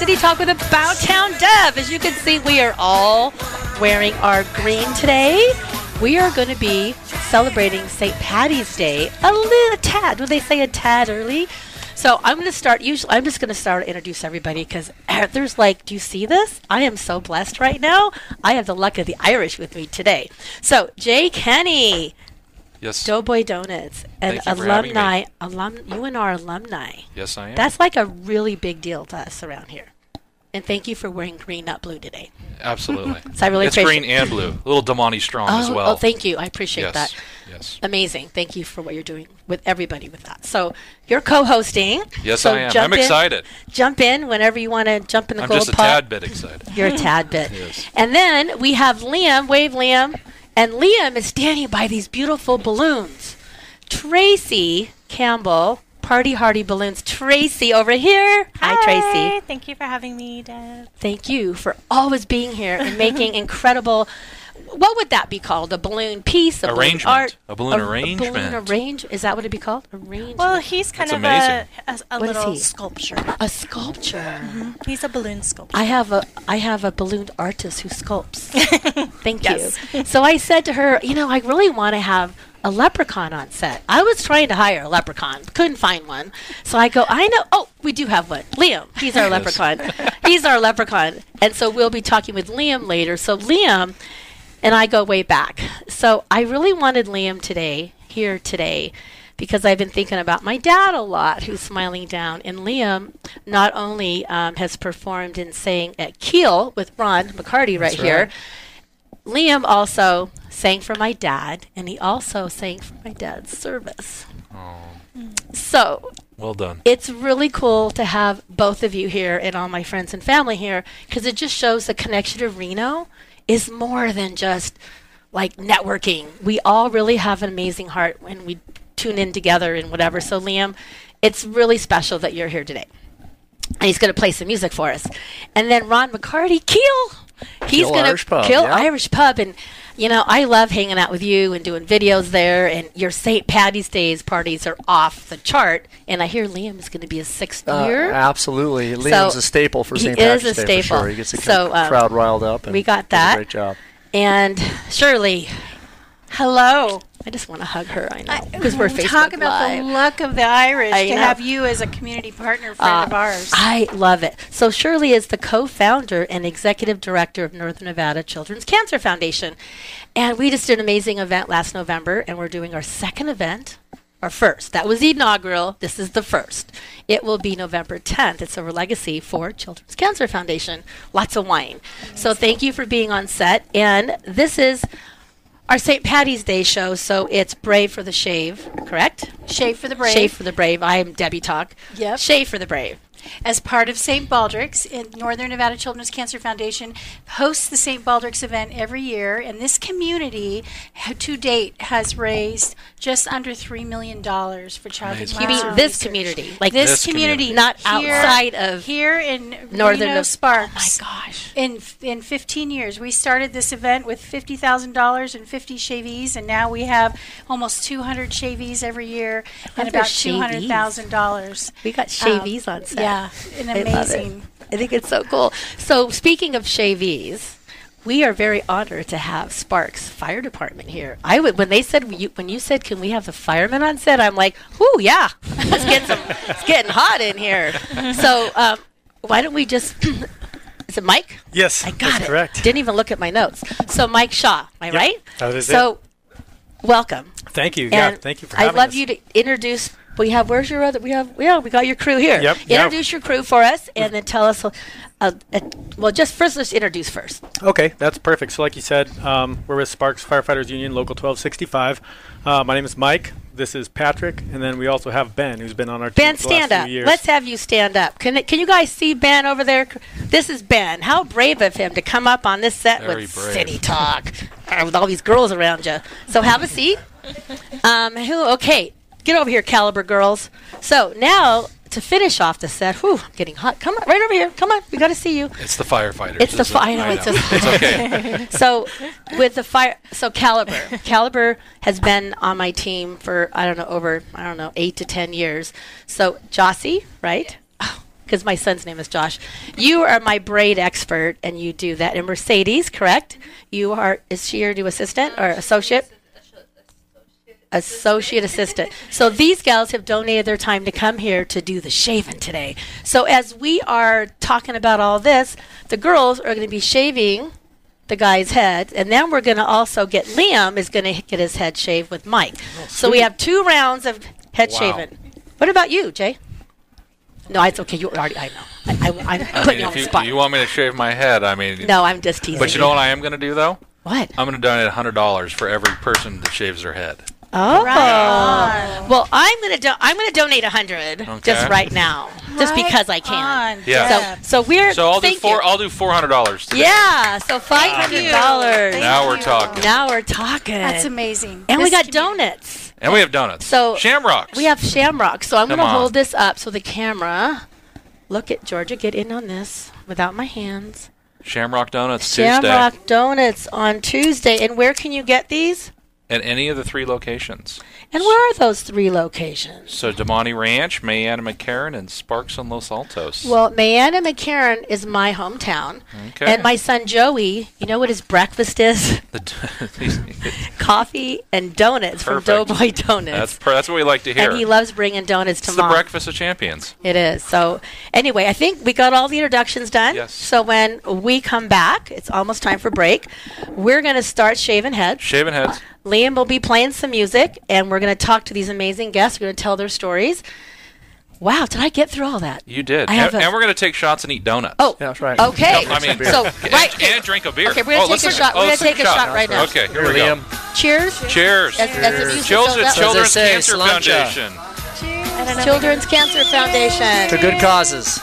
City Talk with About Town Deb. As you can see, we are all wearing our green today. We are going to be celebrating St. Patty's Day a little tad. Would they say a tad early? So I'm going to start. Usually, I'm just going to start to introduce everybody because there's like, do you see this? I am so blessed right now. I have the luck of the Irish with me today. So Jay Kenny, Yes. Doughboy Donuts, and Thank you for me. alumni. Alum, you and our alumni. Yes, I am. That's like a really big deal to us around here. And thank you for wearing green, not blue today. Absolutely. So I really it's green and blue. A little Damani Strong oh, as well. oh, thank you. I appreciate yes. that. Yes. Amazing. Thank you for what you're doing with everybody with that. So you're co-hosting. Yes, so I am. I'm in- excited. Jump in whenever you want to jump in the call. I'm gold just a pot. tad bit excited. You're a tad bit. Yes. And then we have Liam. Wave Liam. And Liam is standing by these beautiful balloons. Tracy Campbell, Party Hardy Balloons. Tracy over here. Hi, Tracy. Thank you for having me, Deb. Thank you for always being here and making incredible. What would that be called? A balloon piece? A balloon Arrangement. art? A balloon arrangement. A balloon arrangement. arrange? Is that what it'd be called? Arrangement. Well, he's kind That's of amazing. a, a, a little sculpture. a sculpture. Mm-hmm. He's a balloon sculptor. I have a I have a balloon artist who sculpts. Thank Yes. you. So I said to her, you know, I really want to have a leprechaun on set. I was trying to hire a leprechaun, couldn't find one. So I go, I know. Oh, we do have one. Liam, he's our leprechaun. he's our leprechaun. And so we'll be talking with Liam later. So Liam and I go way back. So I really wanted Liam today, here today, because I've been thinking about my dad a lot, who's smiling down. And Liam not only um, has performed in saying at Ceol with Ron McCarty right here, Liam also sang for my dad, and he also sang for my dad's service. So Well done. it's really cool to have both of you here and all my friends and family here because it just shows the connection to Reno is more than just like networking. We all really have an amazing heart when we tune in together and whatever. So, Liam, it's really special that you're here today. And he's going to play some music for us. And then Ron McCarty, Ceol. He's Ceol going Irish to Pub, Ceol yeah. Irish Pub. And, you know, I love hanging out with you and doing videos there. And your St. Patty's Days parties are off the chart. And I hear Liam is going to be a sixth Uh, year. absolutely. Liam's a staple for st he St. is Patrick's a Day for staple. sure. He gets the So, um, crowd riled up. And we got that. Great job. And Shirley, hello. I just want to hug her. I know because we're Facebook Talk about Live. the luck of the Irish I to know. have you as a community partner friend Uh, of ours. I love it. So Shirley is the co-founder and executive director of Northern Nevada Children's Cancer Foundation, and we just did an amazing event last November, and we're doing our second event. Our first. That was the inaugural. This is the first. It will be November 10th. It's a legacy for Children's Cancer Foundation. Lots of wine. So thank you for being on set. And this is our St. Patty's Day show. So it's Brave for the Shave, correct? Shave for the Brave. Shave for the Brave. I am Debbie Talk. Yep. Shave for the Brave. As part of St. Baldrick's, Northern Nevada Children's Cancer Foundation hosts the St. Baldrick's event every year, and this community, to date, has raised just under three million dollars for childhood Amazing. You cancer mean this research. community, like this, This community, community. not here- outside of here in Northern Reno Nev- Sparks. Oh my gosh! In in 15 years, we started this event with fifty thousand dollars and 50 shavees, and now we have almost 200 shavees every year and about 200 thousand dollars. We got um, shavees on set. Yeah, an I love it. amazing. I think it's so cool. So speaking of shavees, we are very honored to have Sparks Fire Department here. I would when they said you, when you said can we have the firemen on set, I'm like, whoo, yeah, let's get some. it's getting hot in here. So um, why don't we just? Is it Mike? Yes, I got that's it. correct. Didn't even look at my notes. So Mike Shaw, am I Yep, right? that is so welcome. Thank you. Yeah, thank you for I'd love us. you to introduce We have. Where's your other? We have. Yeah, we got your crew here. Yep, yeah. Introduce your crew for us, and then tell us. Uh, uh, well, just first, let's introduce first. Okay, that's perfect. So, like you said, um, we're with Sparks Firefighters Union, Local 1265. Uh, my name is Mike. This is Patrick, and then we also have Ben, who's been on our team Ben, for the last stand few up. Let's have you stand up. Can Can you guys see Ben over there? This is Ben. How brave of him to come up on this set Very with brave. City Talk uh, with all these girls around you. So have a seat. Um, who? Okay, get over here, Caliber girls. So now to finish off the set. Whew, I'm getting hot. Come on, right over here. Come on, we got to see you. It's the firefighters. It's the isn't it? I know, it's it's okay. so with the fire so caliber caliber has been on my team for i don't know over i don't know eight to ten years so jossie right oh, because my son's name is josh you are my braid expert and you do that and mercedes correct you are is she your new assistant or associate associate assistant. So these gals have donated their time to come here to do the shaving today. So as we are talking about all this, the girls are going to be shaving the guy's head, and then we're going to also get Liam is going to get his head shaved with Mike. so we have two rounds of head Wow. shaving. What about you, Jay? No, it's okay. You already. I know. I, I, I'm I putting mean, you on the spot. you want me to shave my head, I mean, no, I'm just teasing. but you know what I am going to do though? What? I'm going to donate hundred dollars for every person that shaves their head. Oh. on. Well, I'm gonna do- I'm gonna donate a hundred Okay. just right now, just Right because I can. on, Yeah. Deb. So so we're So I'll do thank four. you. I'll do four hundred dollars. yeah. So five hundred dollars. Thank Now we're you. talking. Now we're talking. That's amazing. And we This got community- donuts. And we have donuts. So shamrocks. We have shamrock. So I'm Come gonna on. hold this up so the camera. Look at Georgia. Get in on this without my hands. Shamrock donuts Tuesday Shamrock Donuts on Tuesday. And where can you get these? At any of the three locations. And where are those three locations? So Damonte Ranch, Mae Anne McCarran, and Sparks and Los Altos. Well, Mae Anne McCarran is my hometown. Okay. And my son Joey, you know what his breakfast is? Coffee and donuts Perfect. from Doughboy Donuts. that's per, that's what we like to hear. and he loves bringing donuts to it's the breakfast of champions. It is. So, anyway, I think we got all the introductions done. Yes. So, when we come back, it's almost time for break. We're going to start shaving heads. Shaving heads. Liam will be playing some music, and we're going to talk to these amazing guests. We're going to tell their stories. Wow, did I get through all that? You did. And, a- and we're going to take shots and eat donuts. Oh, Yeah, that's right. okay. I mean, so and, right, and drink a beer. Okay, we're gonna oh, take let's a shot. Oh, We're let's gonna take a oh, shot right now. Okay, here we Liam. go. cheers. Cheers. As, as the music Children's. Children's say, Cancer slancha. Foundation. Children's Cancer Foundation. To good causes.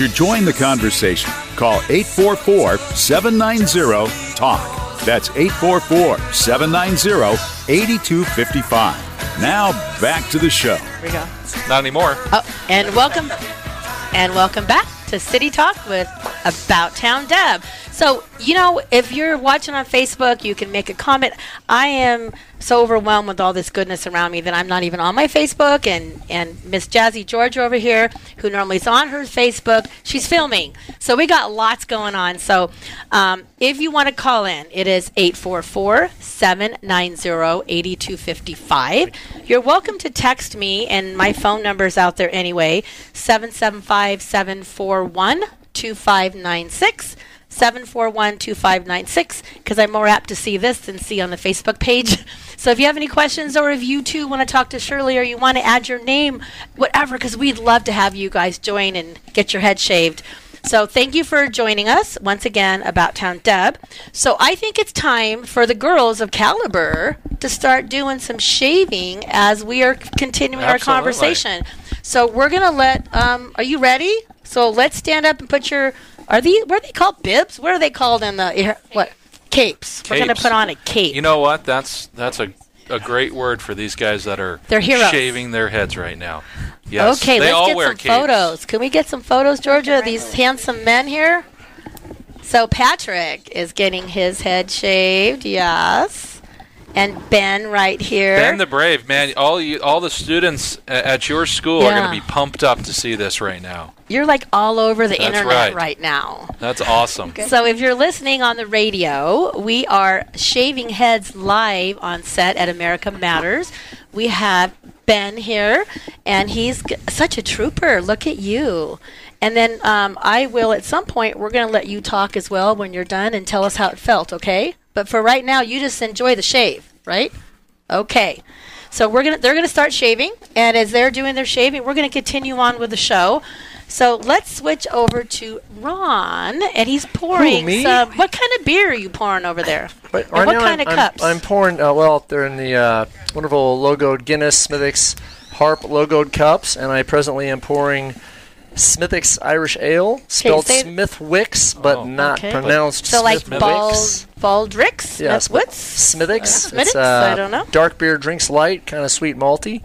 To join the conversation, call 844 790 TALK. That's 844 790 8255. Now back to the show. Here we go. Not anymore. Oh, and welcome, and welcome back to City Talk with About Town Deb. So, you know, if you're watching on Facebook, you can make a comment. I am so overwhelmed with all this goodness around me that I'm not even on my Facebook. And, and Miss Jazzy George over here, who normally is on her Facebook, she's filming. So we got lots going on. So um, if you want to call in, it is 844 790 8255. You're welcome to text me, and my phone number is out there anyway 775 741 2596. 741-2596 because I'm more apt to see this than see on the Facebook page. So if you have any questions or if you too want to talk to Shirley or you want to add your name, whatever, because we'd love to have you guys join and get your head shaved. So thank you for joining us once again about Town Deb. So I think it's time for the girls of Caliber to start doing some shaving as we are continuing our conversation. So we're gonna let. Um, are you ready? So let's stand up and put your. Are these? Are they called? Bibs? What are they called in the air? What? Capes. We're gonna put on a cape. You know what? That's that's a, a great word for these guys that are They're heroes. shaving their heads right now. Yes. okay, they let's all get wear some capes. photos. Can we get some photos, Georgia? of These handsome men here. So Patrick is getting his head shaved. Yes. and Ben right here. Ben the Brave, man. All you, all the students a- at your school are Yeah. going to be pumped up to see this right now. You're like all over the That's internet right. now. That's awesome. So if you're listening on the radio, we are shaving heads live on set at America Matters. We have Ben here, and he's g- such a trooper. Look at you. And then um, I will at some point. We're going to let you talk as well when you're done and tell us how it felt. Okay. But for right now, you just enjoy the shave, right? Okay. So we're gonna they're gonna start shaving, and as they're doing their shaving, we're gonna continue on with the show. So let's switch over to Ron, and he's pouring me? some. What kind of beer are you pouring over there? But right what now kind I'm, of I'm- cups? I'm, pouring. Uh, well, they're in the uh, wonderful logoed Guinness Smithix Harp logoed cups, and I presently am pouring Smithix Irish Ale, spelled say- Smithwicks, but Oh. not Okay. pronounced so like Smithwicks. Bald Baldricks, Yes, but what's Smithix. Smithix? It's, I uh, don't know. Dark beer, drinks light, kind of sweet malty.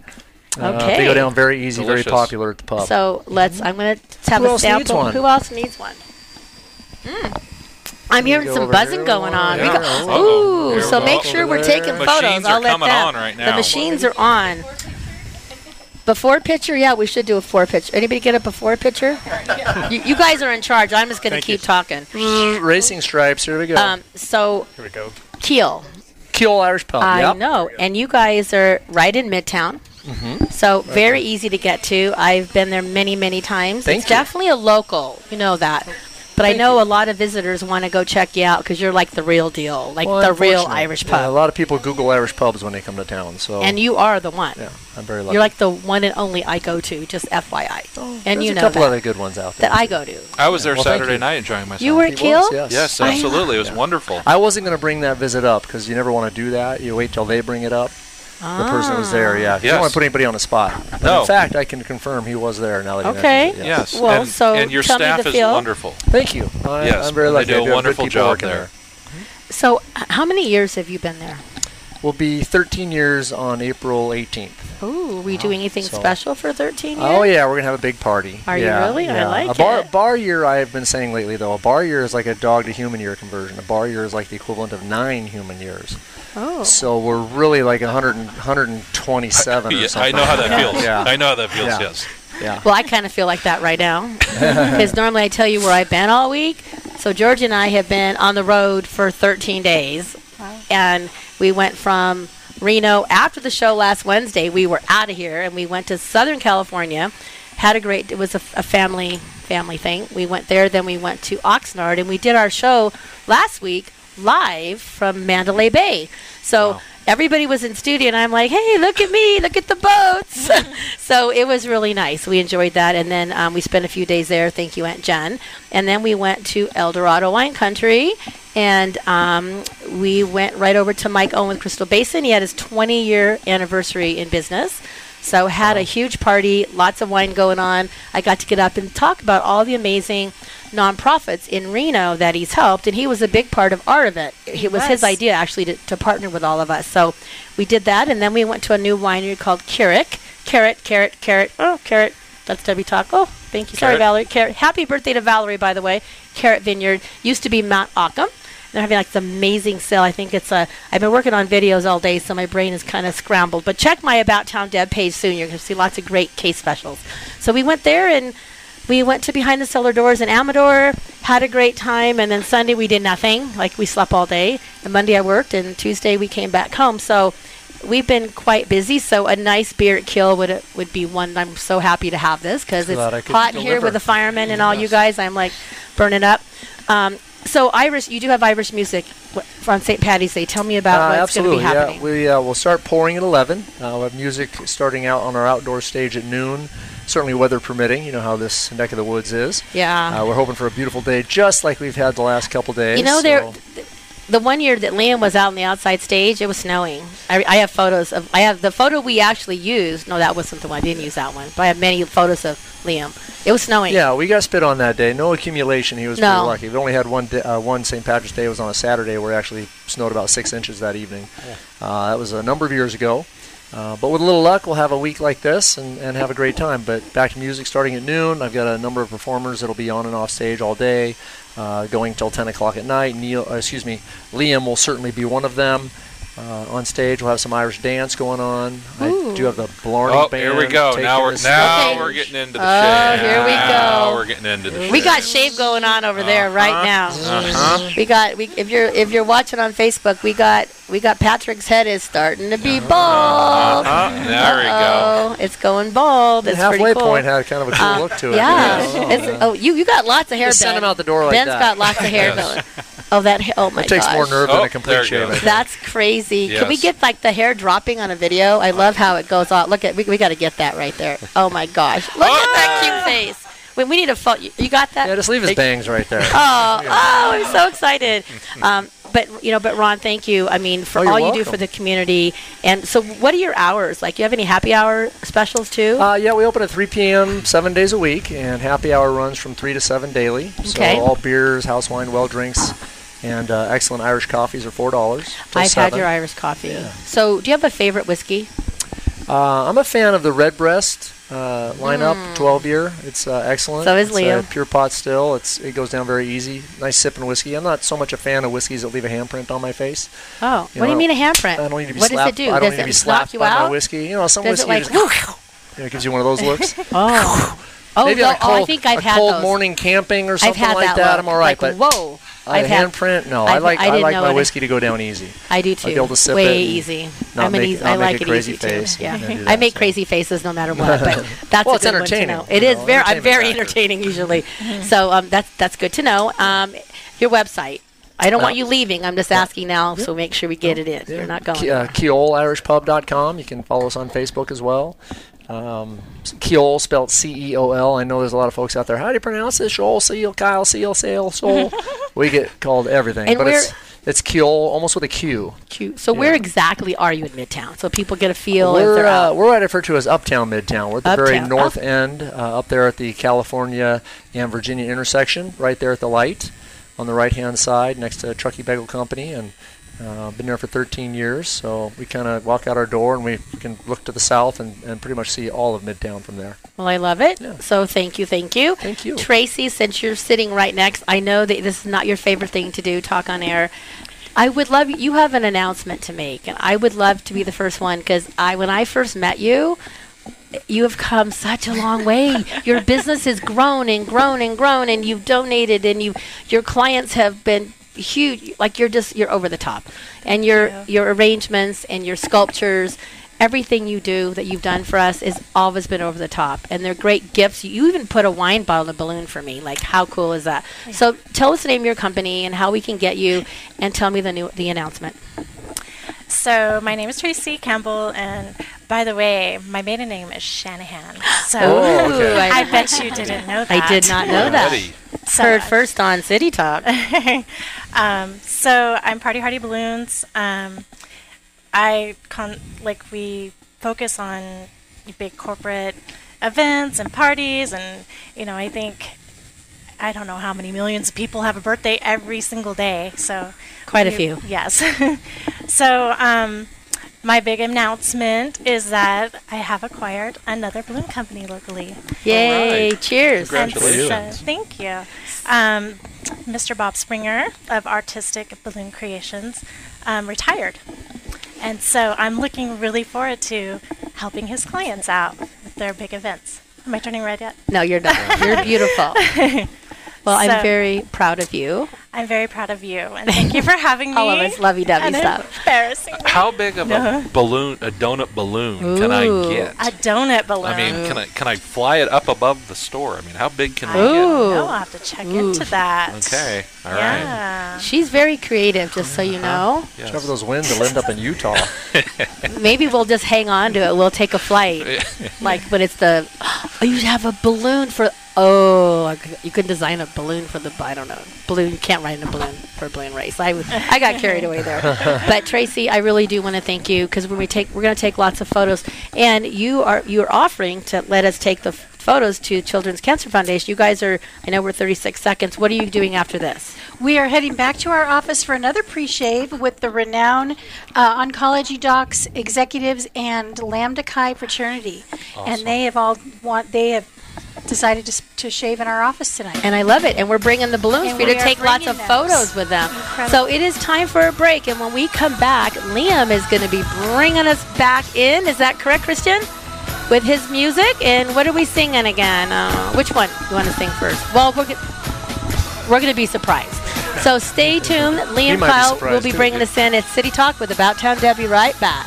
Uh, Okay. they go down very easy, Delicious. very popular at the pub. So let's. I'm gonna have Who a else needs sample. one? Who else needs one? Mm. I'm hearing go some over buzzing here. going on. We Yeah. got- Uh-oh. ooh, Here we so go. make sure we're taking there. photos. Machines I'll let coming that. on right The now. machines are on. Before picture, yeah, we should do a before picture. Anybody get a before picture? you, you guys are in charge. I'm just going to Thank keep you. talking. Racing stripes. Here we go. Um, so Here we go. Ceol, Ceol Irish pub. I yep. know, and you guys are right in Midtown. Mm-hmm. So very easy to get to. I've been there many, many times. Thank it's you. definitely a local. You know that. But I know a lot of visitors want to go check you out because you're like the real deal, like Well, the real unfortunately, Irish yeah, a lot of people Google Irish pubs when they come to town. So and you are the one. yeah, I'm very lucky. You're like the one and only I go to, just FYI. and There's you a couple that, other good ones out there. that I go to. I was there Well, Saturday you. night enjoying myself. You were He at Ceol? was, yes. Yes, absolutely. It was wonderful. I wasn't going to bring that visit up because you never want to do that. You wait till they bring it up. The person was there, yeah. You Yes. don't want to put anybody on the spot. But No. In fact, I can confirm he was there now that he Okay. mentions it, Yes. Well, and, so and your tell me staff the is feel. wonderful. Thank you. I, Yes, I'm very they lucky. do a I have wonderful job working there. So, how many years have you been there? Will be 13 years on April 18th. Ooh, are we doing anything so- special for 13 years? Oh yeah, we're gonna have a big party. Are you yeah, really? I Yeah. like a bar, it. Bar year, I have been saying lately though, a bar year is like a dog to human year conversion. A bar year is like the equivalent of nine human years. Oh. So we're really like 100 and, 127 or Yeah, I something. know how that feels. Yeah. I know how that feels, Yeah. yes. Yeah. Well, I kind of feel like that right now. Because normally I tell you where I've been all week. So George and I have been on the road for 13 days. And we went from Reno after the show last Wednesday. We were out of here and we went to Southern California. Had a great, it was a, a family family thing. We went there, then we went to Oxnard and we did our show last week live from Mandalay Bay. So everybody was in studio and I'm like, hey, look at me, look at the boats. so it was really nice. We enjoyed that. And then um, we spent a few days there. Thank you, Aunt Jen. And then we went to El Dorado Wine Country. And um, we went right over to Mike Owen with Crystal Basin. He had his 20 year anniversary in business. So had a huge party, lots of wine going on. I got to get up and talk about all the amazing nonprofits in Reno that he's helped, and he was a big part of Art of It. It was his idea actually to, to partner with all of us. So we did that, and then we went to a new winery called Carrot. Carrot, carrot, carrot. Oh, carrot. That's Debbie Taco. Oh, thank you. Sorry, Valerie. Carrot. Happy birthday to Valerie, by the way. Carrot Vineyard used to be Mount Aukum. They're having like this amazing sale. I think it's a. I've been working on videos all day, so my brain is kind of scrambled. But check my About Town Deb page soon. You're going to see lots of great case specials. So we went there and we went to behind the cellar doors in Amador, had a great time, and then Sunday we did nothing. Like we slept all day. And Monday I worked, and Tuesday we came back home. So we've been quite busy. So a nice beer at Ceol would would be one. I'm so happy to have this because it's Glad I could hot in here with the firemen and all you guys. I'm like burning up. Um, so Irish, you do have Irish music on St. Patty's Day. Tell me about Uh, what's going to be happening. yeah. We uh, will start pouring at 11. Uh, we'll have music starting out on our outdoor stage at noon. Certainly, weather permitting. You know how this neck of the woods is. yeah. Uh, we're hoping for a beautiful day, just like we've had the last couple days. You know, there, so- th- the one year that Liam was out on the outside stage, it was snowing. I, I have photos of. I have the photo we actually used. No, that wasn't the one. I didn't use that one. But I have many photos of Liam. It was snowing. Yeah, we got spit on that day. No accumulation. He was No. pretty lucky. We only had one. Di- uh, one St. Patrick's Day it was on a Saturday, where it actually snowed about six inches that evening. Uh, that was a number of years ago. Uh, but with a little luck, we'll have a week like this and, and have a great time. But back to music starting at noon. I've got a number of performers that'll be on and off stage all day, uh, going till 10 o'clock at night. Neil, uh, excuse me, Liam will certainly be one of them. Uh, on stage, we'll have some Irish dance going on. I do have the Blarney Oh, band. here we go. Now we're now stage. we're getting into the shave. Oh, shade. here we Now go. we're getting into the We shade. got shave going on over there right now. Uh-huh. We got we if you're if you're watching on Facebook, we got we got Patrick's head is starting to be bald. Uh-huh. There we go. Oh, it's going bald. The It's halfway pretty cool. point had kind of a cool Uh, look to it. Yeah. Oh, It's, oh, you you got lots of hair. Just send him out the door like Ben's that. got lots of hair. Yes. Going. Oh, that. ha- Oh my It takes gosh. more nerve Oh, than a there complete it shave. I goes. think. That's crazy. Can we Yes. get like the hair dropping on a video? I love how it goes on. Look at we, we got to get that right there. Oh my gosh! Look at that cute face. Wait, we need a photo. You, you got that? Yeah, just leave his bangs right there. Oh, oh, I'm so excited. Um, but you know, but Ron, thank you. I mean, for Oh, you're all you do welcome. for the community. And so, what are your hours? Like, you have any happy hour specials too? Uh, yeah, we open at 3 p.m. seven days a week, and happy hour runs from 3 to 7 daily. Okay. So all beers, house wine, well drinks, and uh, excellent Irish coffees are $4. I've had your Irish coffee. So, do you have a favorite whiskey? Uh, I'm a fan of the Redbreast uh, lineup, 12 year. It's uh, excellent. Mm. So is it's Liam. A pure pot still. It's it goes down very easy. Nice sipping whiskey. I'm not so much a fan of whiskeys that leave a handprint on my face. Oh, You what do you mean a handprint? I don't need to be what slapped. does it do? I don't does need to it be knock slapped you by out? my whiskey. You know, some Does it whiskey like? just you know, gives you one of those looks. oh, oh, Maybe no, on a cold, oh, I think I've a had cold those. morning camping or something I've had like that. that. I'm all right, like, but whoa, uh, I've handprint. No, I I've- like I I, like my whiskey to go down easy. I do too. I'd be able to sip Way it easy. not I'm an make- easy. not I make like it crazy easy face too. Yeah, do I make so. crazy faces no matter what. But that's Well, a good one entertaining, to know. It is know, very. I'm very factor. entertaining usually. So um, that's that's good to know. Um, your website. I don't want you leaving. I'm just asking now, so make sure we get it in. You're not going. Uh, CeolIrishPub.com. You can follow us on Facebook as well. Um, Ceol spelled C E O L. I know there's a lot of folks out there. How do you pronounce this? Shoal, Seal, Kyle, Seal, Sail, Soul. we get called everything, And but it's it's Keol, almost with a Q. Cute. So where exactly are you in Midtown? So people get a feel We're uh, we're right referred to as Uptown Midtown. We're at the very north end, uh, up there at the California and Virginia intersection, right there at the light on the right hand side, next to Truckee Bagel Company, and uh, been there for 13 years. So we kind of walk out our door and we can look to the south and, and pretty much see all of Midtown from there. Well, I love it. Yeah. So thank you, thank you. Thank you. Tracy, since you're sitting right next, I know that this is not your favorite thing to do, talk on air. I would love you have an announcement to make, and I would love to be the first one because I, when I first met you, you have come such a long way. Your business has grown and grown and grown, and you've donated, and you, your clients have been huge. Like you're just you're over the top, and your your arrangements and your sculptures, everything you do that you've done for us has always been over the top, and they're great gifts. You even put a wine bottle in a balloon for me. Like how cool is that? So tell us the name of your company and how we can get you, and tell me the new the announcement. So my name is Tracy Campbell, and by the way, my maiden name is Shanahan. So Oh, okay. I- I bet you didn't know that. I did not know that. So, Heard first on City Talk. um, so I'm Party Hardy Balloons. Um, I con like we focus on big corporate events and parties, and you know I think I don't know how many millions of people have a birthday every single day. So Quite a few. Yes. so um, my big announcement is that I have acquired another balloon company locally. Yay! right. Cheers. And Congratulations. so- thank you. Um, Mr. Bob Springer of Artistic Balloon Creations um, retired. And so I'm looking really forward to helping his clients out with their big events. Am I turning red yet? No, you're not. You're beautiful. Well, I'm very proud of you. I'm very proud of you, and thank you for having me. All of us lovey-dovey and stuff. Embarrassing. How big of a uh-huh. balloon, a donut balloon, can I get? A donut balloon. I mean, can I can I fly it up above the store? I mean, how big can I we don't Ooh. know. I'll have to check Ooh. into that. Okay, all right. Yeah. She's very creative, just so you uh-huh. know. Yes. Cover those winds, they'll end up in Utah. Maybe we'll just hang on to it. We'll take a flight. like, but it's the, oh, you have a balloon for, oh, you could design a balloon for the, I don't know, balloon, you can't ride in a balloon for a balloon race. I I got carried away there. But Tracy, I really do want to thank you because when we take, we're going to take lots of photos and you are, you're offering to let us take the f- photos to Children's Cancer Foundation. You guys are, I know we're 36 seconds. What are you doing after this? We are heading back to our office for another pre-shave with the renowned uh, oncology docs, executives, and Lambda Chi fraternity, and they have all want they have decided to, to shave in our office tonight. And I love it. And we're bringing the balloons And for you to take lots of bringing photos with them. Incredible. So it is time for a break. And when we come back, Liam is going to be bringing us back in. Is that correct, Christian? With his music. And what are we singing again? Uh, which one you want to sing first? Well, we're, go- we're going to be surprised. So stay tuned. Liam might be Kyle will surprised, be too. bringing us in. at City Talk with About Town Debbie right back.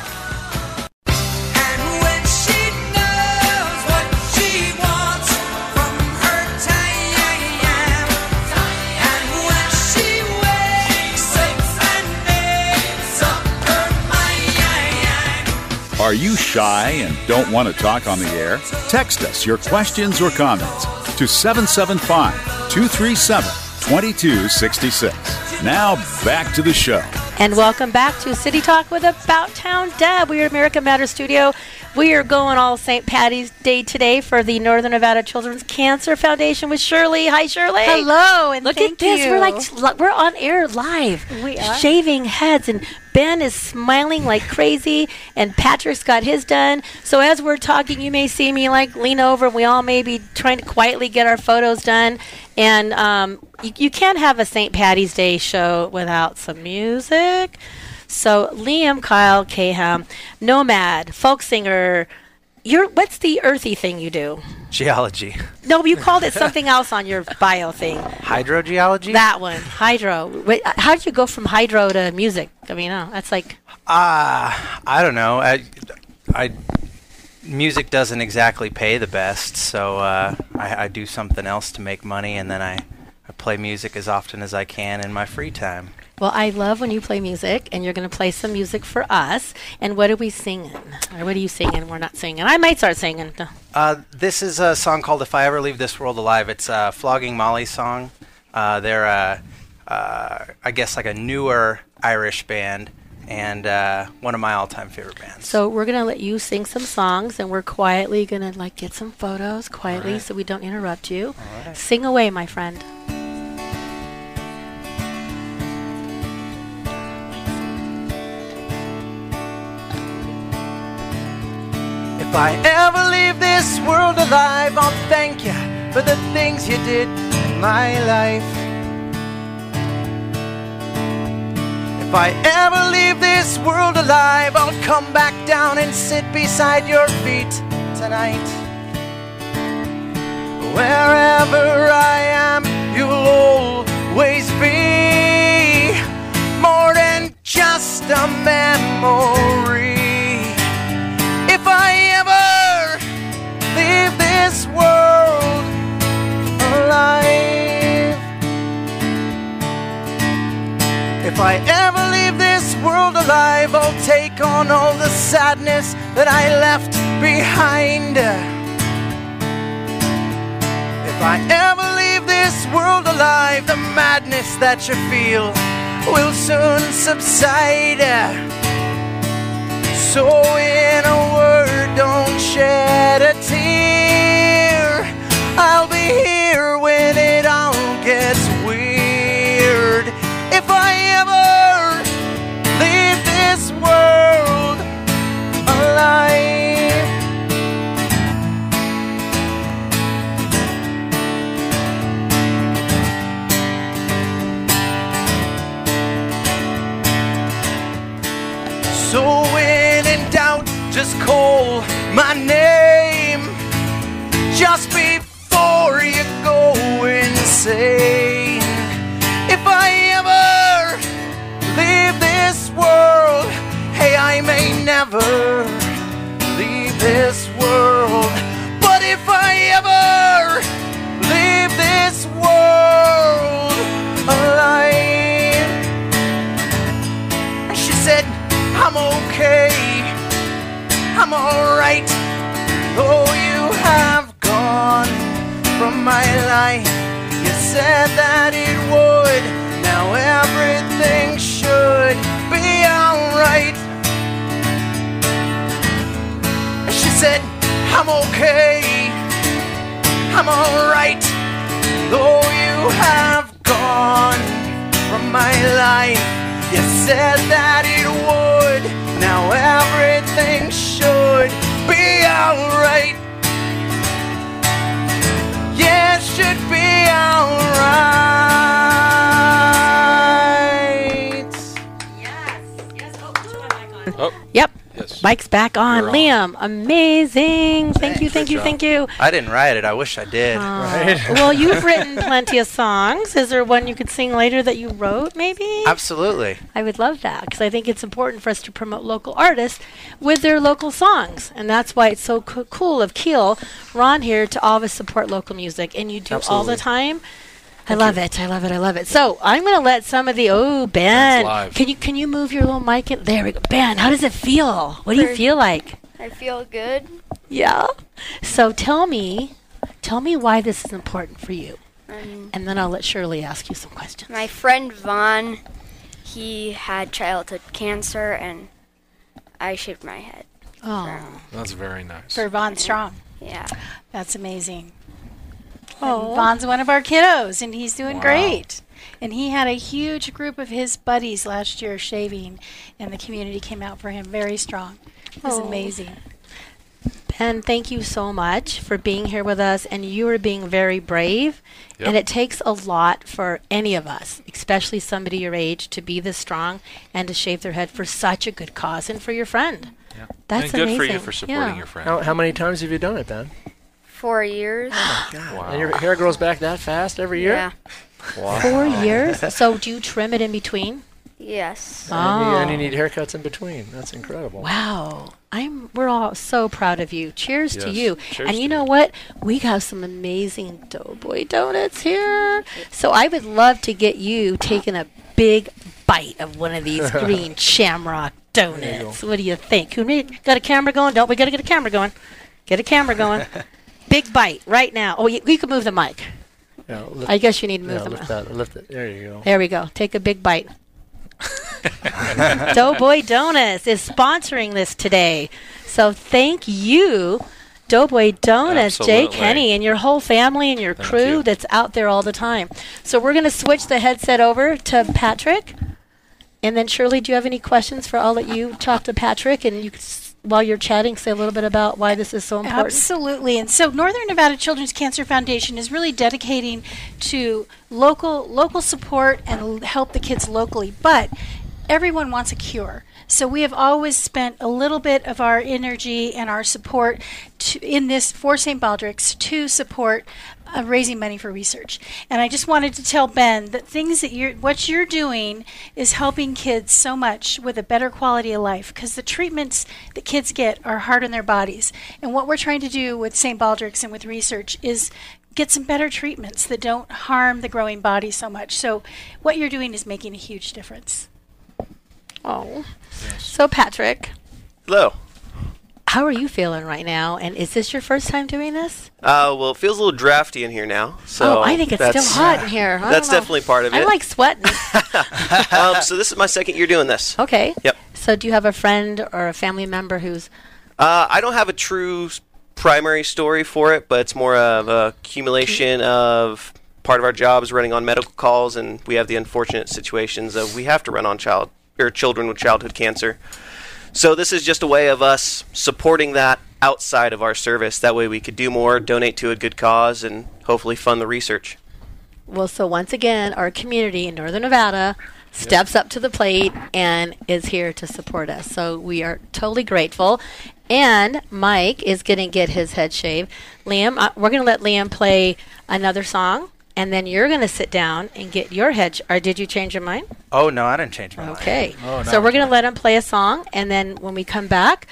Are you shy and don't want to talk on the air? Text us your questions or comments to 775 237 2266. Now back to the show. And welcome back to City Talk with About Town Deb. We are at America Matters Studio. We are going all St. Patty's Day today for the Northern Nevada Children's Cancer Foundation with Shirley. Hi, Shirley. Hello, and Look thank at this. you. We're like we're on air live. We are. shaving heads, and Ben is smiling like crazy, and Patrick's got his done. So as we're talking, you may see me like lean over, and we all may be trying to quietly get our photos done. And um, you, you can't have a St. Patty's Day show without some music. So Liam, Kyle, Kaham, nomad, folk singer. You're what's the earthy thing you do? Geology. No, you called it something else on your bio thing. Hydrogeology? That one, hydro. Wait, uh, how did you go from hydro to music? I mean, oh, that's like Ah, I don't know. I, I, music doesn't exactly pay the best, so uh, I, I do something else to make money, and then I, I play music as often as I can in my free time. well. I love when you play music, and you're going to play some music for us. And what are we singing? Or what are you singing? We're not singing. I might start singing. Uh, this is a song called "If I Ever Leave This World Alive." It's a Flogging Molly song. Uh, they're, uh, uh, I guess, like a newer Irish band, and uh, one of my all-time favorite bands. So we're going to let you sing some songs, and we're quietly going to like get some photos quietly, right. so we don't interrupt you. Right. Sing away, my friend. If I ever leave this world alive, I'll thank you for the things you did in my life. If I ever leave this world alive, I'll come back down and sit beside your feet tonight. Wherever I am, you'll always be more than just a memory. If I ever leave this world alive, I'll take on all the sadness that I left behind. If I ever leave this world alive, the madness that you feel will soon subside. So, in a word, don't shed a tear. I'll be here when it all gets Mike's back on. You're on. Liam, amazing. Thank you, thank you, thank you. I didn't write it. I wish I did. Uh, well, you've written plenty of songs. Is there one you could sing later that you wrote, maybe? Absolutely. I would love that because I think it's important for us to promote local artists with their local songs. And that's why it's so co- cool of Ceol, Ron here, to always support local music. And you do all the time. I love it. I love it. I love it. So I'm going to let some of the oh Ben, can you can you move your little mic? In? There we go. Ben, how does it feel? What do you feel like? I feel good. Yeah. So tell me, tell me why this is important for you, Um, and then I'll let Shirley ask you some questions. my friend Vaughn, he had childhood cancer, and I shaved my head. Oh, That's very nice. For Vaughn Strong. Yeah. That's amazing. Oh. And Vaughn's one of our kiddos, and he's doing Wow. great. And he had a huge group of his buddies last year shaving, and the community came out for him very strong. It was Oh. amazing. Ben, thank you so much for being here with us, and you are being very brave. And it takes a lot for any of us, especially somebody your age, to be this strong and to shave their head for such a good cause and for your friend. Yeah. That's and good for you for supporting Yeah. your friend. How, how many times have you done it, Ben? Four years. Oh, wow. And your hair grows back that fast every year? Yeah. Wow. Four years. So do you trim it in between? Yes. Oh. And, you, and you Oh. need haircuts in between. That's incredible. Wow. I'm we're all so proud of you. Cheers to Yes. you. Cheers and to you know you. what? We have some amazing Doughboy donuts here. So I would love to get you taking a big bite of one of these green shamrock donuts. What do you think? Who need, got a camera going? Don't we got to get a camera going? Get a camera going. big bite right now. Oh, you, you can move the mic. Yeah, lift, I guess you need to move yeah, the lift mic. that. Lift it. There you go. There we go. Take a big bite. Doughboy Donuts is sponsoring this today. So thank you, Doughboy Donuts, Jay Kenny, and your whole family and your Thank crew you. that's out there all the time. So we're going to switch the headset over to Patrick. And then, Shirley, do you have any questions for I'll let you talk to Patrick and you could, s- while you're chatting, say a little bit about why this is so important? Absolutely. And so Northern Nevada Children's Cancer Foundation is really dedicating to local local support and help the kids locally, but everyone wants a cure. So we have always spent a little bit of our energy and our support to, in this for St. Baldrick's to support uh, raising money for research. And I just wanted to tell Ben that things that you're what you're doing is helping kids so much with a better quality of life because the treatments that kids get are hard on their bodies. And what we're trying to do with St. Baldrick's and with research is get some better treatments that don't harm the growing body so much. So what you're doing is making a huge difference. Oh. So, Patrick, Hello. how are you feeling right now? And is this your first time doing this? Uh, well, it feels a little drafty in here now. So oh, I think it's still hot in here. I That's definitely part of it. I like sweating. um, so this is my second year doing this. Okay. Yep. So do you have a friend or a family member who's Uh, I don't have a true primary story for it, but it's more of a accumulation of part of our job is running on medical calls, and we have the unfortunate situations of we have to run on child or children with childhood cancer. So this is just a way of us supporting that outside of our service. That way we could do more, donate to a good cause, and hopefully fund the research. well? So once again, our community in Northern Nevada steps up to the plate and is here to support us. So we are totally grateful. And Mike is going to get his head shaved. Liam, uh, we're going to let Liam play another song, and then you're going to sit down and get your head. Or did you change your mind? Oh no, I didn't change my mind. Okay. Oh, no, so we're going to let him play a song, and then when we come back,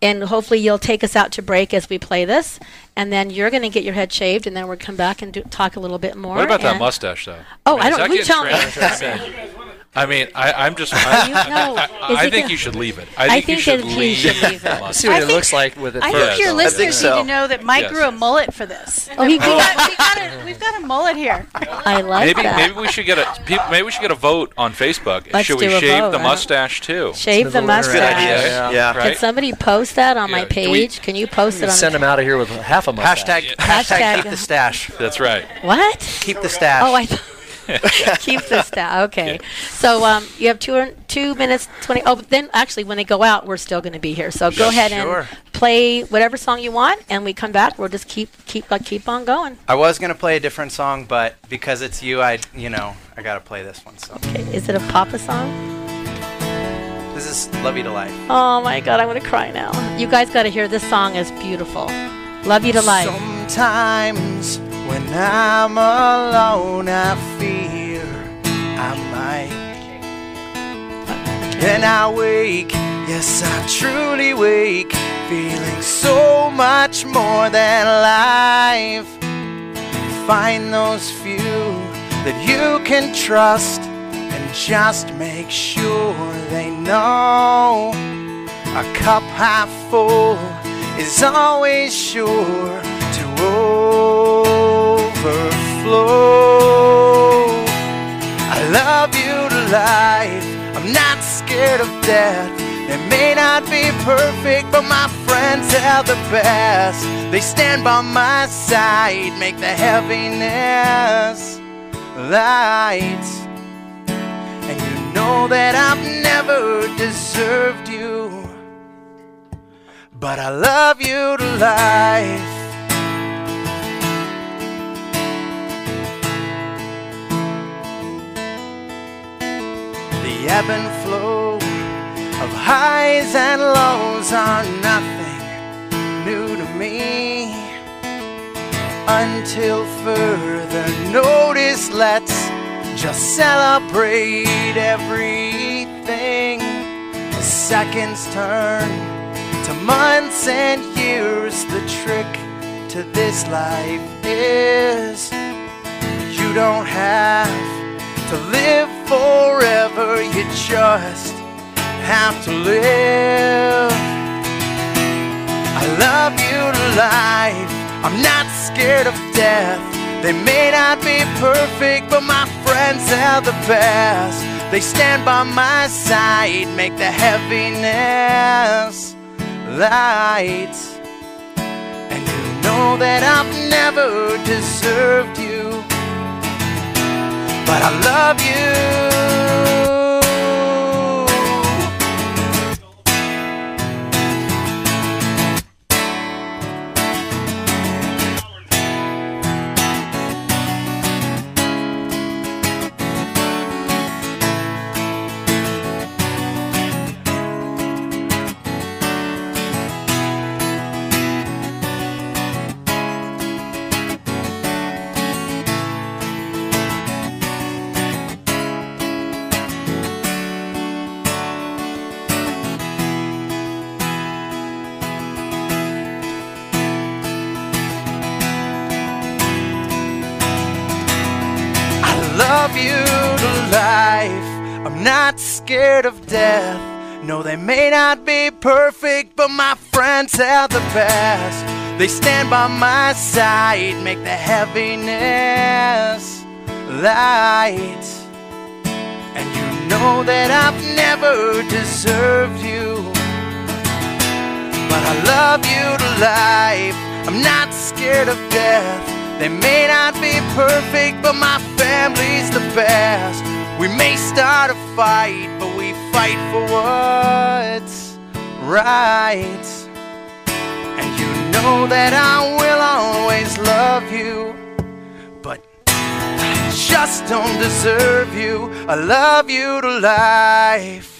and hopefully you'll take us out to break as we play this, and then you're going to get your head shaved, and then we'll come back and do, talk a little bit more. What about that mustache, though? Oh, I is don't- that you getting tell me. trashed? I mean, I, I'm just. I, You know, I, I think gonna- you should leave it. I I think, think you should leave, should leave it. See what I it think- looks like with it I first. think your I listeners think so. need to know that Mike Yes. grew a mullet for this. Oh, he we, got, we got a, we've got a mullet here. I like Maybe that. maybe we should get a maybe we should get a vote on Facebook. Let's should we shave vote, the huh? mustache too? Shave the mustache. Good idea. mustache. Yeah. Yeah. Can somebody post that on my Yeah, do we- page? Can you post it on Send the him out of here with half a mustache. Hashtag, Hashtag- hashtag keep the stash. That's right. What? Keep the stash. Oh, I th- keep this down. Okay. So um, you have two two minutes twenty. Oh, but then actually, when they go out, we're still going to be here. So go ahead Sure. and play whatever song you want, and we come back. We'll just keep keep uh, keep on going. I was gonna play a different song, but because it's you, I you know I gotta play this one. So Okay. Is it a Papa song? This is Love You to Life. Oh my God, I'm gonna cry now. You guys got to hear this song. is beautiful. Love you to life. Sometimes when I'm alone, I fear I might. Then I wake, yes, I truly wake, feeling so much more than life. Find those few that you can trust and just make sure they know a cup half full is always sure overflow. I love you to life. I'm not scared of death. It may not be perfect, but my friends are the best. They stand by my side, make the heaviness light. And you know that I've never deserved you, but I love you to life. The ebb and flow of highs and lows are nothing new to me. Until further notice, let's just celebrate everything. As seconds turn to months and years, the trick to this life is you don't have to live you just have to live. I love you to life. I'm not scared of death. They may not be perfect, but my friends are the best. They stand by my side, make the heaviness light. And you know that I've never deserved you, but I love you. Scared of death. No, they may not be perfect, but my friends are the best. They stand by my side, make the heaviness light. And you know that I've never deserved you. But I love you to life. I'm not scared of death. They may not be perfect, but my family's the best. We may start a fight, but we fight for what's right. And you know that I will always love you, but I just don't deserve you. I love you to life.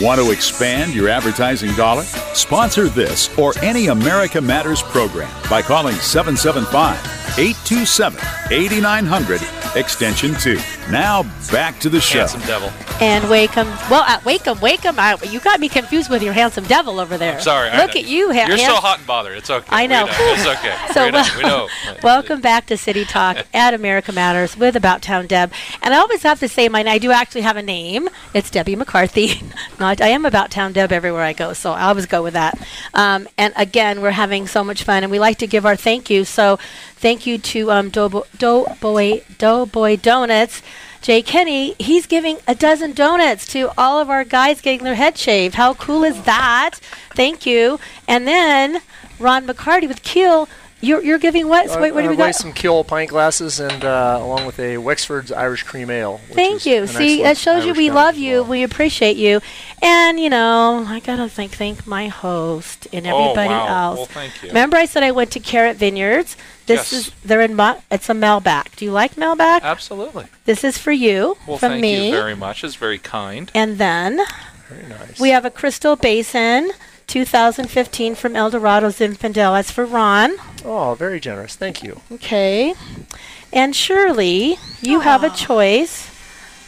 Want to expand your advertising dollar? Sponsor this or any America Matters program by calling 775 827 8900 extension 2. Now back to the show. Handsome devil. And Wakeham, well, uh, Wakeham, Wakeham, I, you got me confused with your handsome devil over there. Sorry. Look know. at you. ha- You're so hot and bothered. It's okay. I We know. It's okay. So we know. We know. welcome back to City Talk at America Matters with About Town Deb. And I always have to say mine. I do actually have a name. It's Debbie McCarthy. Not I am About Town Deb everywhere I go, so I always go with that. Um, and again, we're having so much fun, and we like to give our thank you. So thank you to um, Doughboy Donuts. Jay Kenny, he's giving a dozen donuts to all of our guys getting their head shaved. How cool is that? Thank you. And then Ron McCarty with Ceol, You're, you're giving what? So Uh, wait, what do we away got? some Ceol pint glasses and uh, along with a Wexford's Irish Cream Ale. which Thank is you. See, excellent that shows you we love as you. We appreciate you. And, you know, I got to thank, thank my host and everybody Oh, everybody wow. else. Well, thank you. Remember I said I went to Carrot Vineyards? This Yes. is, they're in, Mo- it's a Malbec. Do you like Malbec? Absolutely. This is for you Well, from thank me. you very much. It's very kind. And then Very nice. we have a Crystal Basin 2015 from El Dorado Zinfandel. That's for Ron. Oh, very generous. Thank you. Okay. And Shirley, you have a ah. choice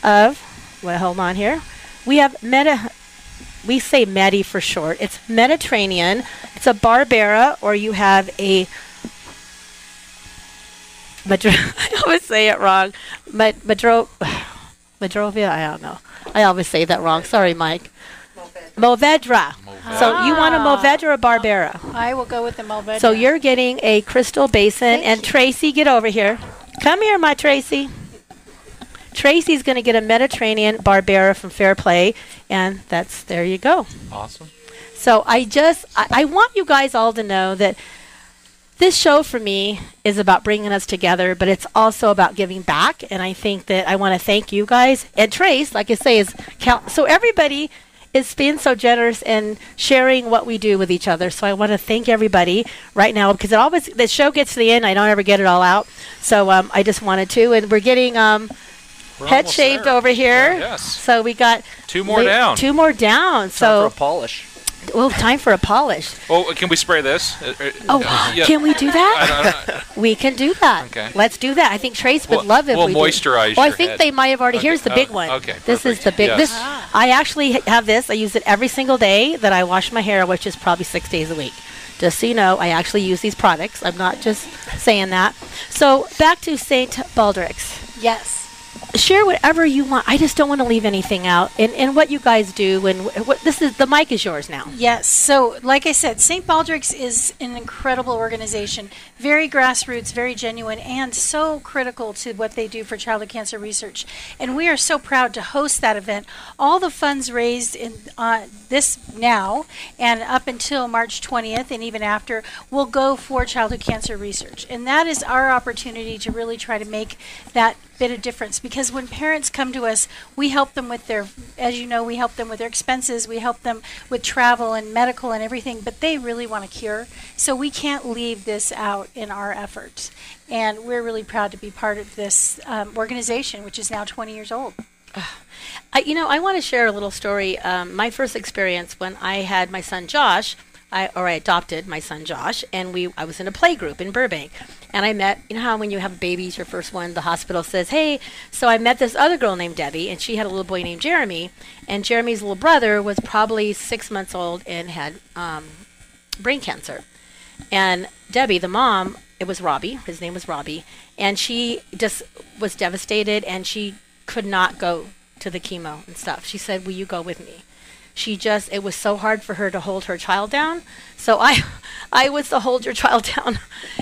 of, well, hold on here. We have Meta, we say Medi for short. It's Mediterranean. It's a Barbera, or you have a, Madro, I always say it wrong. Mad, Madro, Madrovia, I don't know. I always say that wrong. Sorry, Mike. Movedra. So you want a ah. Movedra or a Barbera? I will go with the Movedra. So you're getting a crystal basin, and Tracy, get over here. Come here, my Tracy. Tracy's going to get a Mediterranean Barbera from Fair Play, and that's there you go. Awesome. So I just I, I want you guys all to know that this show for me is about bringing us together, but it's also about giving back. And I think that I want to thank you guys and Trace, like I say, is count. So everybody is being so generous and sharing what we do with each other. So I want to thank everybody right now because it always the show gets to the end. I don't ever get it all out. So um, I just wanted to, and we're getting um, We're head shaved there. over here. Yeah, yes. So we got Two more la- down. Two more down. Time so for a polish. Well, time for a polish. Oh, can we spray this? Uh, uh, Oh, uh, yeah. can we do that? I don't know. We can do that. Okay. Let's do that. I think Trace would We'll- love it. we'll we moisturize do. Well, I think head. they might have already. Okay. Here's the Oh, big one. okay, This is the big. Yes. This I actually have this. I use it every single day that I wash my hair, which is probably six days a week. Just so you know, I actually use these products. I'm not just saying that. So back to Saint Baldrick's. Yes. Share whatever you want. I just don't want to leave anything out. And, and what you guys do. And what this is. The mic is yours now. Yes. So, like I said, St. Baldrick's is an incredible organization, very grassroots, very genuine, and so critical to what they do for childhood cancer research. And we are so proud to host that event. All the funds raised in uh, this now and up until March 20th, and even after, will go for childhood cancer research. And that is our opportunity to really try to make that bit of difference because when parents come to us, we help them with their, as you know, we help them with their expenses, we help them with travel and medical and everything, but they really want a cure. So we can't leave this out in our efforts. And we're really proud to be part of this um, organization, which is now 20 years old. I, you know, I want to share a little story. Um, my first experience when I had my son Josh, I or I adopted my son Josh, and we I was in a play group in Burbank, and I met. You know how when you have babies, your first one, the hospital says, "Hey." So I met this other girl named Debbie, and she had a little boy named Jeremy, and Jeremy's little brother was probably six months old and had um, brain cancer. And Debbie, the mom, it was Robbie. His name was Robbie, and she just was devastated, and she could not go to the chemo and stuff. She said, "Will you go with me?" She just it was so hard for her to hold her child down. So I I was the hold your child down.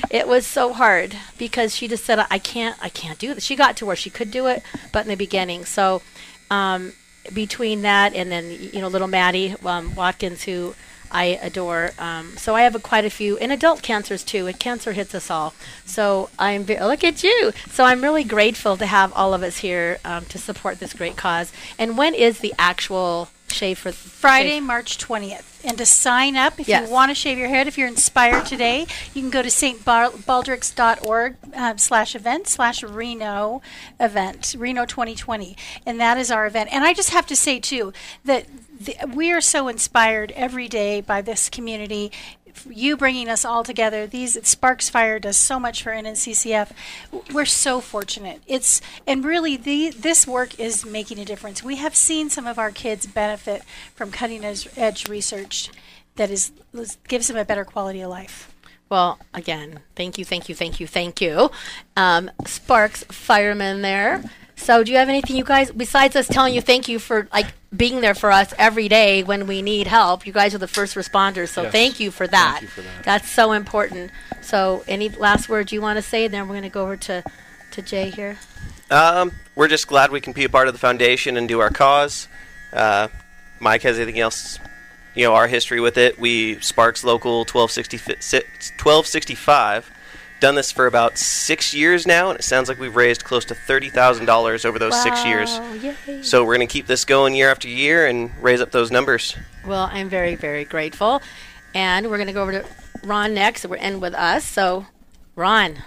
It was so hard because she just said I can't I can't do this. She got to where she could do it, but in the beginning. So um, between that and then you know little Maddie um, Watkins who I adore. Um, so I have a, quite a few, and adult cancers too. And cancer hits us all. So I'm ve- look at you. So I'm really grateful to have all of us here um, to support this great cause. And when is the actual shave for Friday, shave- March 20th. And to sign up, if Yes. you want to shave your head, if you're inspired today, you can go to stbaldricks.org um, slash event slash Reno event, Reno 2020. And that is our event. And I just have to say, too, that the, we are so inspired every day by this community. You bringing us all together. These Sparks Fire does so much for NNCCF. We're so fortunate. It's and really the this work is making a difference. We have seen some of our kids benefit from cutting edge, research that is gives them a better quality of life. Well, again, thank you, thank you, thank you, thank you. Um, Sparks fireman there. So, do you have anything, you guys, besides us telling you thank you for like being there for us every day when we need help? You guys are the first responders, so Yes. thank you for that. Thank you for that. That's so important. So, any last words you want to say? Then we're going to go over to to Jay here. Um, we're just glad we can be a part of the foundation and do our cause. Uh, Mike has anything else? You know, our history with it. We Sparks Local 1260, fi- si- 1265 done this for about six years now, and it sounds like we've raised close to thirty thousand dollars over those six years. Yay. So we're going to keep this going year after year and raise up those numbers. Well, I'm very, very grateful. And we're going to go over to Ron next. We're in with us. So, Ron,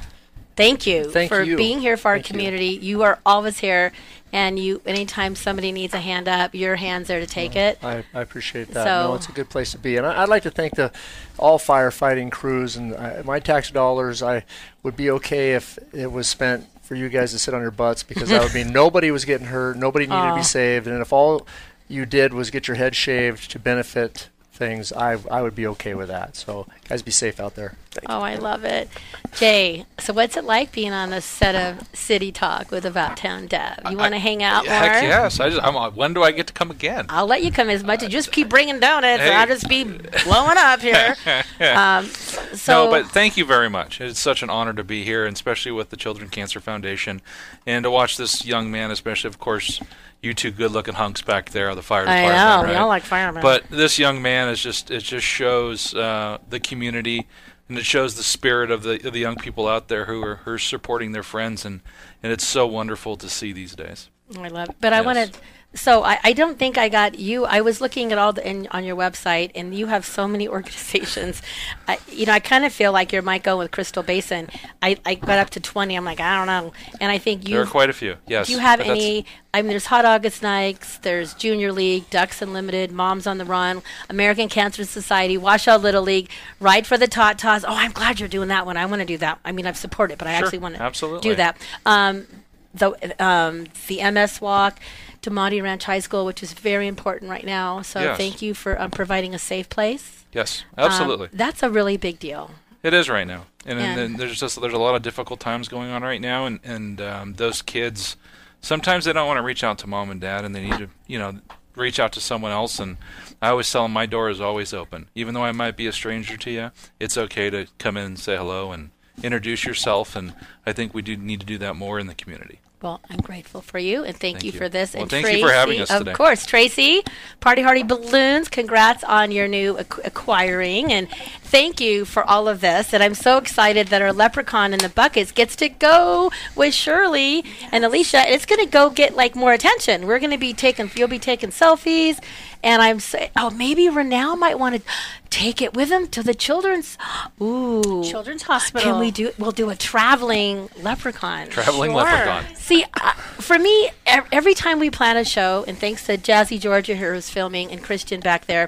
thank you Thank for you. being here for our Thank community. You. are always here. And you, anytime somebody needs a hand up, your hand's there to take it. I, I appreciate that. So- no, it's a good place to be, and I, I'd like to thank the all firefighting crews and uh, my tax dollars. I would be okay if it was spent for you guys to sit on your butts because that would mean nobody was getting hurt, nobody needed to be saved, and if all you did was get your head shaved to benefit things, I I would be okay with that. So guys, be safe out there. Oh, I love it. Jay, so what's it like being on the set of City Talk with About Town Deb? You want to hang out more? Heck yes. I just, I'm, uh, when do I get to come again? I'll let you come as much as just keep bringing donuts, and I'll just be blowing up here. Um, so, no, but thank you very much. It's such an honor to be here, and especially with the Children Cancer Foundation, and to watch this young man, especially, of course, you two good-looking hunks back there, are the fire department. I department. know, right? we all like firemen. But this young man is just it just shows uh, the community, and it shows the spirit of the of the young people out there who are who are supporting their friends, and and it's so wonderful to see these days. I love it. But I Yes. want to. So I, I don't think I got you. I was looking at all the in, on your website, and you have so many organizations. I, you know, I kind of feel like you're might go with Crystal Basin. I, I got up to twenty. I'm like, I don't know. And I think you. there are quite a few. Yes. Do you have any? I mean, there's Hot August Nights, there's Junior League, Ducks Unlimited, Moms on the Run, American Cancer Society, Washout Little League, Ride for the Tot Tots. Oh, I'm glad you're doing that one. I want to do that. I mean, I've supported, but I Sure, actually want to do that. Um, the um, the MS Walk. Damonte Ranch High School, which is very important right now. So Yes. thank you for um, providing a safe place. Yes, Um, absolutely. that's a really big deal. It is right now, and, And- then there's just there's a lot of difficult times going on right now, and and um, those kids sometimes they don't want to reach out to mom and dad, and they need to you know reach out to someone else. And I always tell them my door is always open, even though I might be a stranger to you. It's okay to come in and say hello and introduce yourself, and I think we do need to do that more in the community. Well, I'm grateful for you and thank, Thank you, you. for this. Well, and thank Tracy, you for having us of today. course, Tracy, Party Hardy Balloons. Congrats on your new ac- acquiring, and thank you for all of this. And I'm so excited that our leprechaun in the buckets gets to go with Shirley and Alicia. And it's going to go get like more attention. We're going to be taking, you'll be taking selfies, and I'm saying, oh, maybe Renell might want to take it with him to the children's. Ooh, Children's Hospital. Can we do? We'll do a traveling leprechaun. Traveling leprechaun. See, uh, for me, ev- every time we plan a show, and thanks to Jazzy Georgia here who's filming and Christian back there,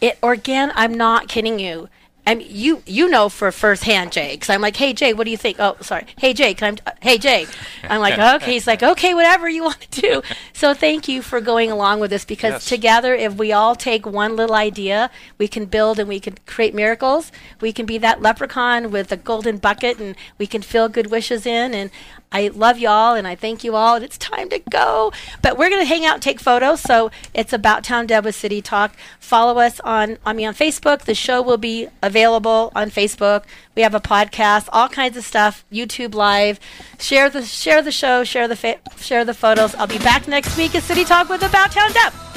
it or again, I'm not kidding you. I mean, you you know for firsthand, Jay, because I'm like, hey Jay, what do you think? Oh, sorry, hey Jay, can I? Uh, hey Jay, I'm like, okay. He's like, okay, whatever you want to do. So thank you for going along with this because Yes. together, if we all take one little idea, we can build and we can create miracles. We can be that leprechaun with a golden bucket, and we can fill good wishes in. And I love y'all, and I thank you all. And it's time to go, but we're gonna hang out and take photos. So it's about Town Deb with City Talk. Follow us on on me on Facebook. The show will be available on Facebook. We have a podcast, all kinds of stuff, YouTube Live. Share the share the show, share the fa- share the photos. I'll be back next week at City Talk with About Town Deb.